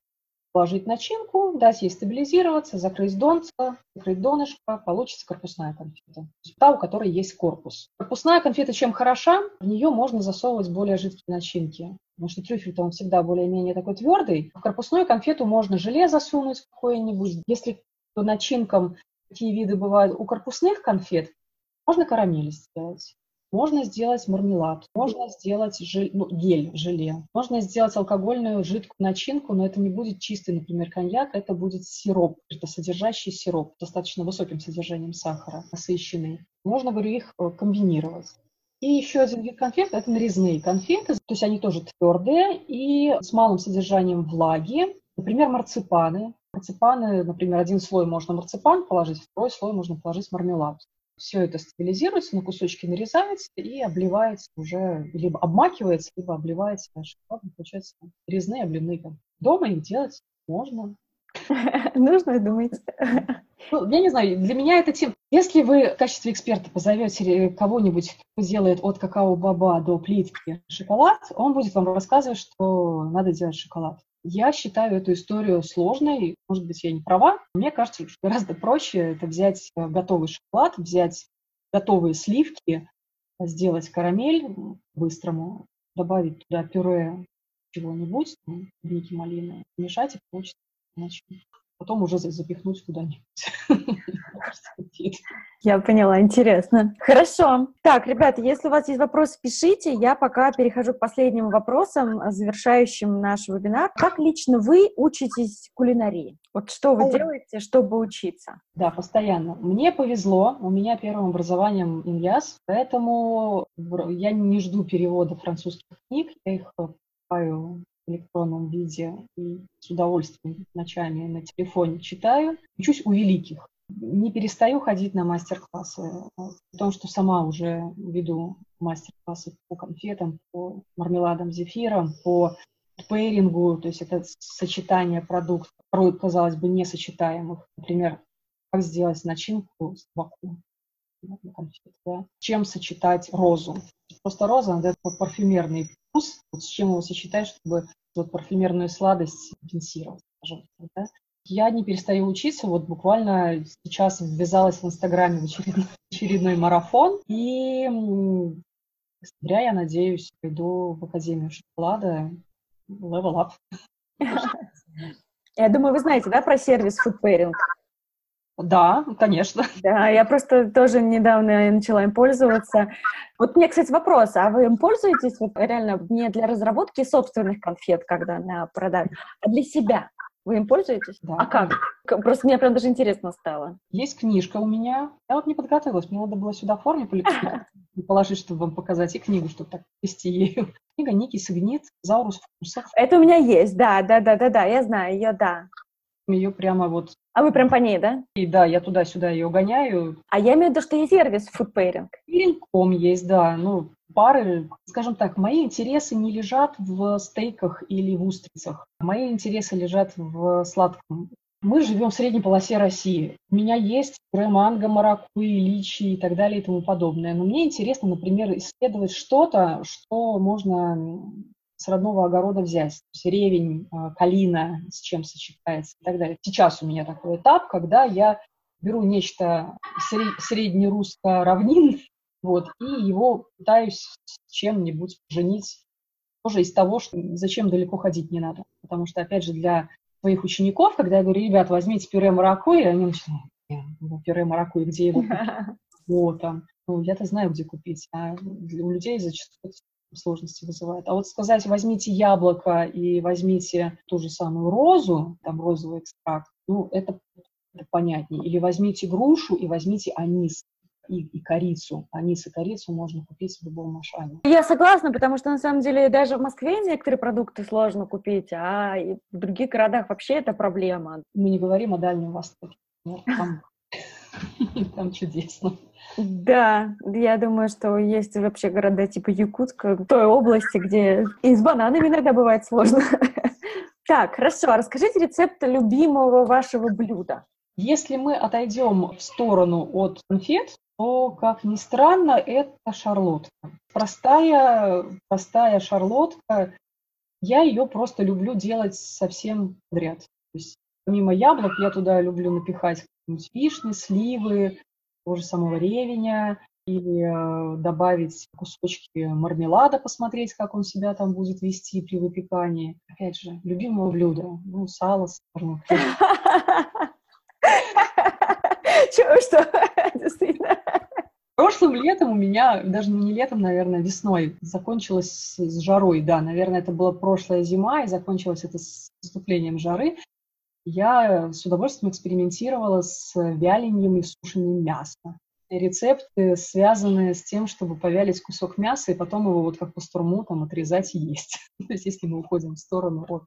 положить начинку, дать ей стабилизироваться, закрыть донце, закрыть донышко, получится корпусная конфета. Та, у которой есть корпус. Корпусная конфета чем хороша? В нее можно засовывать более жидкие начинки. потому что трюфель-то он всегда более-менее такой твердый. В корпусную конфету можно желе засунуть какое-нибудь. Если по начинкам какие виды бывают у корпусных конфет, можно карамель сделать. Можно сделать мармелад, можно сделать жель, ну, гель, желе. Можно сделать алкогольную жидкую начинку, но это не будет чистый, например, коньяк, это будет сироп, это содержащий сироп, достаточно высоким содержанием сахара, насыщенный. Можно, говорю, их э, комбинировать. И еще один вид конфет – это нарезные конфеты, то есть они тоже твердые и с малым содержанием влаги. Например, марципаны. Марципаны, например, один слой можно марципан положить, второй слой можно положить мармелад. Все это стабилизируется, на кусочки нарезается и обливается уже, либо обмакивается, либо обливается шоколадом. Получается, резные обливные. Дома их делать можно. *laughs* Нужно, думаете? *laughs* Ну, я не знаю, для меня это тем... Если вы в качестве эксперта позовете кого-нибудь, кто делает от какао-баба до плитки шоколад, он будет вам рассказывать, что надо делать шоколад. Я считаю эту историю сложной. Может быть, я не права. Мне кажется, что гораздо проще это взять э, готовый шоколад, взять готовые сливки, сделать карамель быстрому, добавить туда пюре чего-нибудь, клубники, малины, смешать и получится потом уже запихнуть куда-нибудь. *laughs* Я поняла, интересно. Хорошо. Так, ребята, если у вас есть вопросы, пишите. Я пока перехожу к последним вопросам, завершающим наш вебинар. Как лично вы учитесь кулинарии? Вот что вы делаете, чтобы учиться? Да, постоянно. Мне повезло, у меня первым образованием иньяс, поэтому я не жду перевода французских книг, я их покупаю электронном виде и с удовольствием ночами на телефоне читаю. Учусь у великих. Не перестаю ходить на мастер-классы, потому что сама уже веду мастер-классы по конфетам, по мармеладам, зефирам, по пейрингу, то есть это сочетание продуктов, порой, казалось бы, несочетаемых. Например, как сделать начинку с конфет, да? чем сочетать розу. Просто роза, дает парфюмерный вкус, вот с чем его сочетать, чтобы вот парфюмерную сладость компенсировать, скажем так, да? Я не перестаю учиться, вот буквально сейчас ввязалась в Инстаграме в очередной, *laughs* очередной марафон, и октября, я надеюсь, пойду в Академию шоколада Level Up. *laughs* Я думаю, вы знаете, да, про сервис Food Pairing? Да, конечно. *laughs* Да, я просто тоже недавно начала им пользоваться. Вот мне, кстати, вопрос, а вы им пользуетесь вот реально не для разработки собственных конфет, когда на продажу, а для себя? Вы им пользуетесь? Да. А как? Просто мне прям даже интересно стало. Есть книжка у меня. Я вот не подготовилась, мне надо было сюда форме *laughs* положить, чтобы вам показать, и книгу, чтобы так вести ею. Книга Ники Сигнит «Заурус вкусов». Это у меня есть, да, да, да, да, да, я знаю ее, да. Ее прямо вот а вы прям по ней, да? И да, я туда-сюда ее гоняю. А я имею в виду, что есть сервис Pairing. Пейрингком есть, да. Ну, пары, скажем так, мои интересы не лежат в стейках или в устрицах. Мои интересы лежат в сладком. Мы живем в средней полосе России. У меня есть манго, маракуйи, личи и так далее и тому подобное. Но мне интересно, например, исследовать что-то, что можно с родного огорода взять. То есть ревень, а, калина, с чем сочетается и так далее. Сейчас у меня такой этап, когда я беру нечто среднерусско-равнин, вот, и его пытаюсь с чем-нибудь женить тоже из того, что зачем далеко ходить не надо. Потому что, опять же, для своих учеников, когда я говорю, ребят, возьмите пюре маракуйи, они начинают, пюре маракуйи, где его *laughs* Вот там. Ну, я-то знаю, где купить. А у людей зачастую сложности вызывает. А вот сказать, возьмите яблоко и возьмите ту же самую розу, там розовый экстракт, ну, это, это понятнее. Или возьмите грушу и возьмите анис и, и корицу. Анис и корицу можно купить в любом машане. Я согласна, потому что на самом деле даже в Москве некоторые продукты сложно купить, а в других городах вообще это проблема. Мы не говорим о Дальнем Востоке. Там, *laughs* там чудесно. Да, я думаю, что есть вообще города типа Якутска, той области, где и с бананами иногда бывает сложно. *laughs* Так, хорошо, расскажите рецепт любимого вашего блюда. Если мы отойдем в сторону от конфет, то, как ни странно, это шарлотка. Простая, простая шарлотка. Я ее просто люблю делать совсем подряд. То есть, помимо яблок, я туда люблю напихать вишни, сливы, того же самого ревеня, или э, добавить кусочки мармелада, посмотреть, как он себя там будет вести при выпекании. Опять же, любимое блюдо, ну, сало, скажем. Чего, что? *laughs* Действительно. Прошлым летом у меня, даже не летом, наверное, весной, закончилось с жарой. Да, наверное, это была прошлая зима, и закончилось это с наступлением жары. Я с удовольствием экспериментировала с вяленьем и сушением мяса рецепты, связанные с тем, чтобы повялить кусок мяса и потом его вот как пастурму там отрезать и есть. *laughs* То есть если мы уходим в сторону от,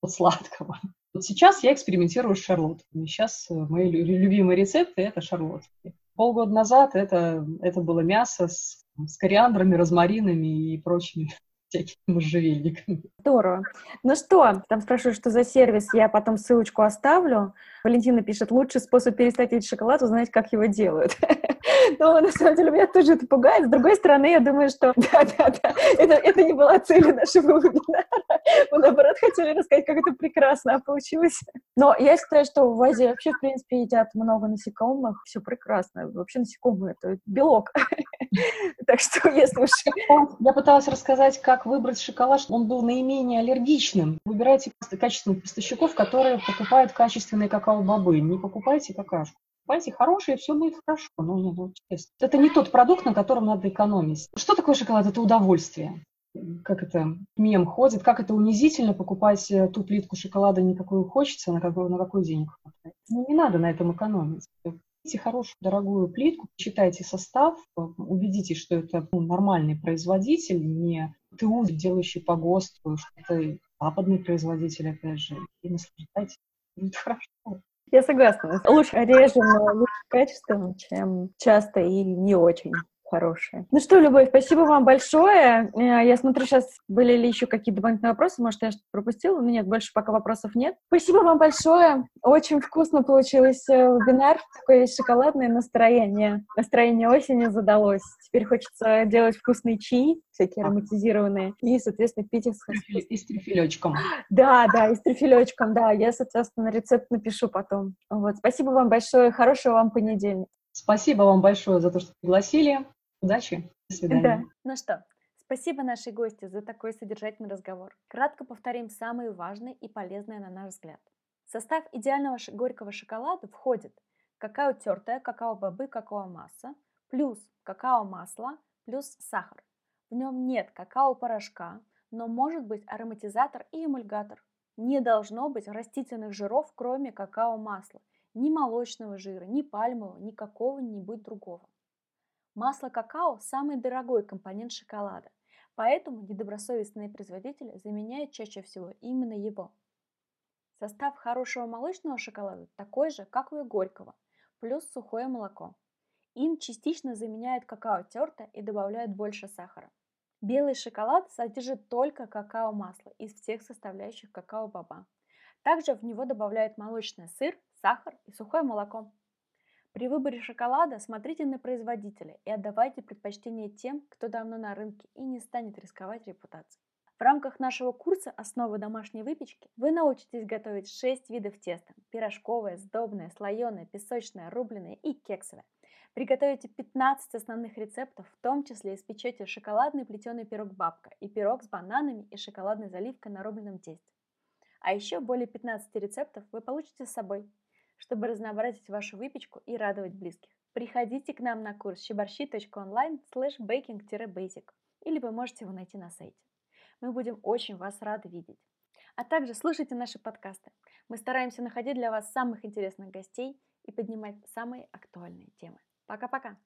от сладкого. Вот сейчас я экспериментирую с шарлотками. Сейчас э, мои любимые рецепты – это шарлотки. Полгода назад это, это было мясо с, с кориандрами, розмаринами и прочими всякими можжевельниками. Здорово. Ну что, там спрашивают, что за сервис, я потом ссылочку оставлю. Валентина пишет, лучший способ перестать есть шоколад, узнать, как его делают. *laughs* Но на самом деле меня тоже это пугает. С другой стороны, я думаю, что *laughs* да-да-да, это, это не была цель нашего вебинара. Мы, наоборот, хотели рассказать, как это прекрасно получилось. Но я считаю, что в Азии вообще, в принципе, едят много насекомых. Все прекрасно. Вообще насекомые — это белок. *laughs* Так что, если уж... Я пыталась рассказать, как выбрать шоколад, чтобы он был наименее аллергичным. Выбирайте качественных поставщиков, которые покупают качественные какао-бобы. Не покупайте какашку покупайте хорошее, все будет хорошо. Ну, ну, ну, честно. Это не тот продукт, на котором надо экономить. Что такое шоколад? Это удовольствие. Как это мем ходит, как это унизительно покупать э, ту плитку шоколада, никакую хочется, на какой, на какой денег хватает. Ну, не надо на этом экономить. Купите хорошую, дорогую плитку, читайте состав, э, убедитесь, что это ну, нормальный производитель, не ТУ, делающий по ГОСТу, что это западный производитель, опять же, и наслаждайтесь. Будет хорошо. Я согласна. Лучше реже, но лучше качественно, чем часто и не очень хорошие. Ну что, Любовь, спасибо вам большое. Э, я смотрю, сейчас были ли еще какие-то дополнительные вопросы. Может, я что-то пропустила? Но нет, больше пока вопросов нет. Спасибо вам большое. Очень вкусно получилось э, вебинар. Такое шоколадное настроение. Настроение осени задалось. Теперь хочется делать вкусные чаи, всякие ароматизированные, и, соответственно, пить их с... И с трюфелечком. Да, да, и с трюфелечком, да. Я, соответственно, рецепт напишу потом. Вот. Спасибо вам большое. Хорошего вам понедельника. Спасибо вам большое за то, что пригласили. Удачи. До свидания. Да. Ну что, спасибо нашей гости за такой содержательный разговор. Кратко повторим самые важные и полезные на наш взгляд. В состав идеального горького шоколада входит какао тертое, какао-бобы, какао-масса, плюс какао-масло, плюс сахар. В нем нет какао-порошка, но может быть ароматизатор и эмульгатор. Не должно быть растительных жиров, кроме какао-масла, ни молочного жира, ни пальмового, ни какого-нибудь другого. Масло какао – самый дорогой компонент шоколада, поэтому недобросовестные производители заменяют чаще всего именно его. Состав хорошего молочного шоколада такой же, как у и горького, плюс сухое молоко. Им частично заменяют какао тертое и добавляют больше сахара. Белый шоколад содержит только какао-масло из всех составляющих какао-баба. Также в него добавляют молочный сыр, сахар и сухое молоко. При выборе шоколада смотрите на производителя и отдавайте предпочтение тем, кто давно на рынке и не станет рисковать репутацией. В рамках нашего курса «Основы домашней выпечки» вы научитесь готовить 6 видов теста – пирожковое, сдобное, слоеное, песочное, рубленое и кексовое. Приготовите 15 основных рецептов, в том числе испечете шоколадный плетеный пирог бабка и пирог с бананами и шоколадной заливкой на рубленом тесте. А еще более 15 рецептов вы получите с собой – чтобы разнообразить вашу выпечку и радовать близких. Приходите к нам на курс щеборщи.онлайн слэш baking-basic или вы можете его найти на сайте. Мы будем очень вас рады видеть. А также слушайте наши подкасты. Мы стараемся находить для вас самых интересных гостей и поднимать самые актуальные темы. Пока-пока!